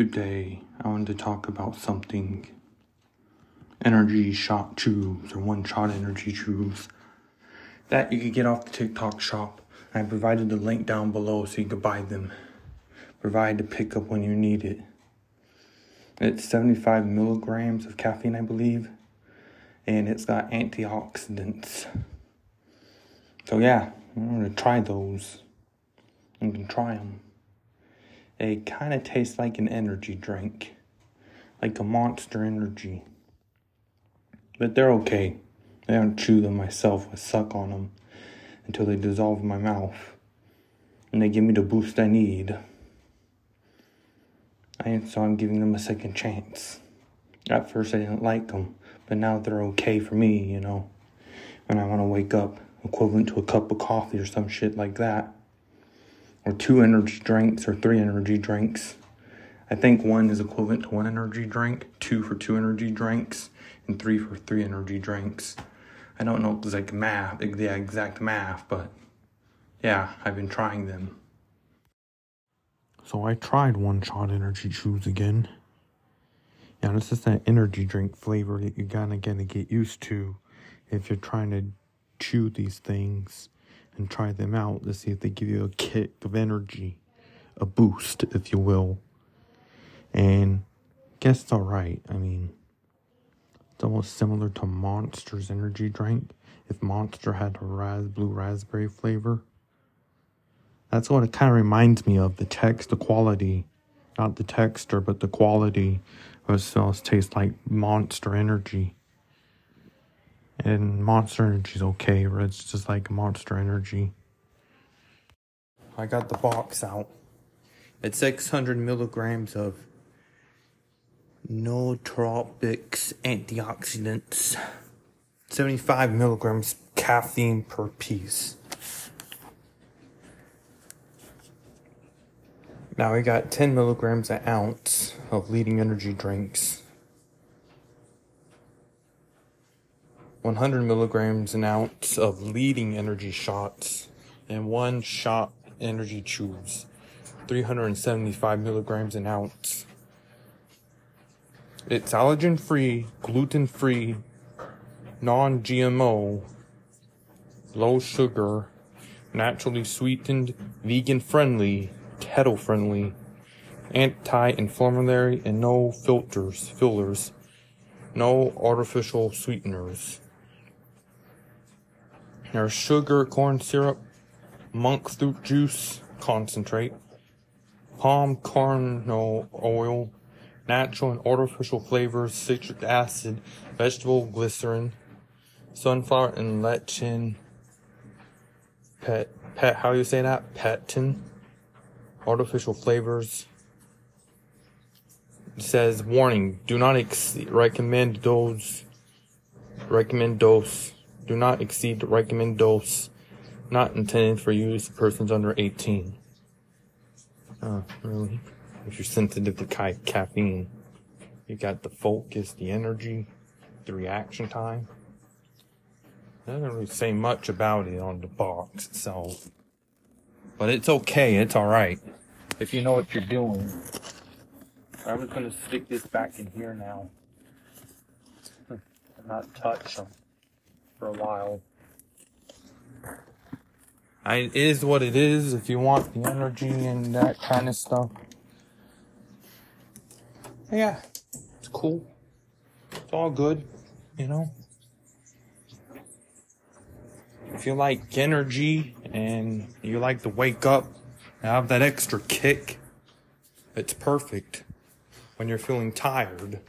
Today, I wanted to talk about something energy shot chews or one shot energy chews that you could get off the TikTok shop. I provided the link down below so you could buy them. Provide to pick up when you need it. It's 75 milligrams of caffeine, I believe, and it's got antioxidants. So, yeah, I'm gonna try those. You can try them. They kind of taste like an energy drink, like a monster energy. But they're okay. I don't chew them myself, I suck on them until they dissolve in my mouth. And they give me the boost I need. And so I'm giving them a second chance. At first, I didn't like them, but now they're okay for me, you know. When I want to wake up, equivalent to a cup of coffee or some shit like that or two energy drinks or three energy drinks. I think one is equivalent to one energy drink, two for two energy drinks, and three for three energy drinks. I don't know like math, the exact math, but yeah, I've been trying them. So I tried one shot energy chews again. Yeah, this is that energy drink flavor that you're gonna gonna get used to if you're trying to chew these things and try them out to see if they give you a kick of energy, a boost, if you will. And I guess it's alright. I mean, it's almost similar to Monster's energy drink. If Monster had a ras- blue raspberry flavor, that's what it kind of reminds me of. The text, the quality, not the texture, but the quality of it smells tastes like Monster Energy. And Monster Energy's okay, it's just like Monster Energy. I got the box out. It's 600 milligrams of nootropics antioxidants. 75 milligrams caffeine per piece. Now we got 10 milligrams an ounce of leading energy drinks. 100 milligrams an ounce of leading energy shots and one shot energy chews. 375 milligrams an ounce. It's allergen free gluten free non-gmo low sugar naturally sweetened vegan friendly keto friendly anti-inflammatory and no filters fillers no artificial sweeteners there's sugar, corn syrup, monk fruit juice concentrate, palm kernel oil, natural and artificial flavors, citric acid, vegetable glycerin, sunflower and lectin, pet, pet, how do you say that? Pectin, artificial flavors. It says, warning, do not ex- recommend those, recommend dose do not exceed the recommended dose not intended for use of persons under 18. Oh, really? If you're sensitive to ca- caffeine, you got the focus, the energy, the reaction time. Doesn't really say much about it on the box itself. But it's okay, it's alright. If you know what you're doing. I'm just gonna stick this back in here now. not touch them for a while. I, it is what it is if you want the energy and that kind of stuff. Yeah, it's cool. It's all good, you know. If you like energy and you like to wake up and have that extra kick, it's perfect when you're feeling tired.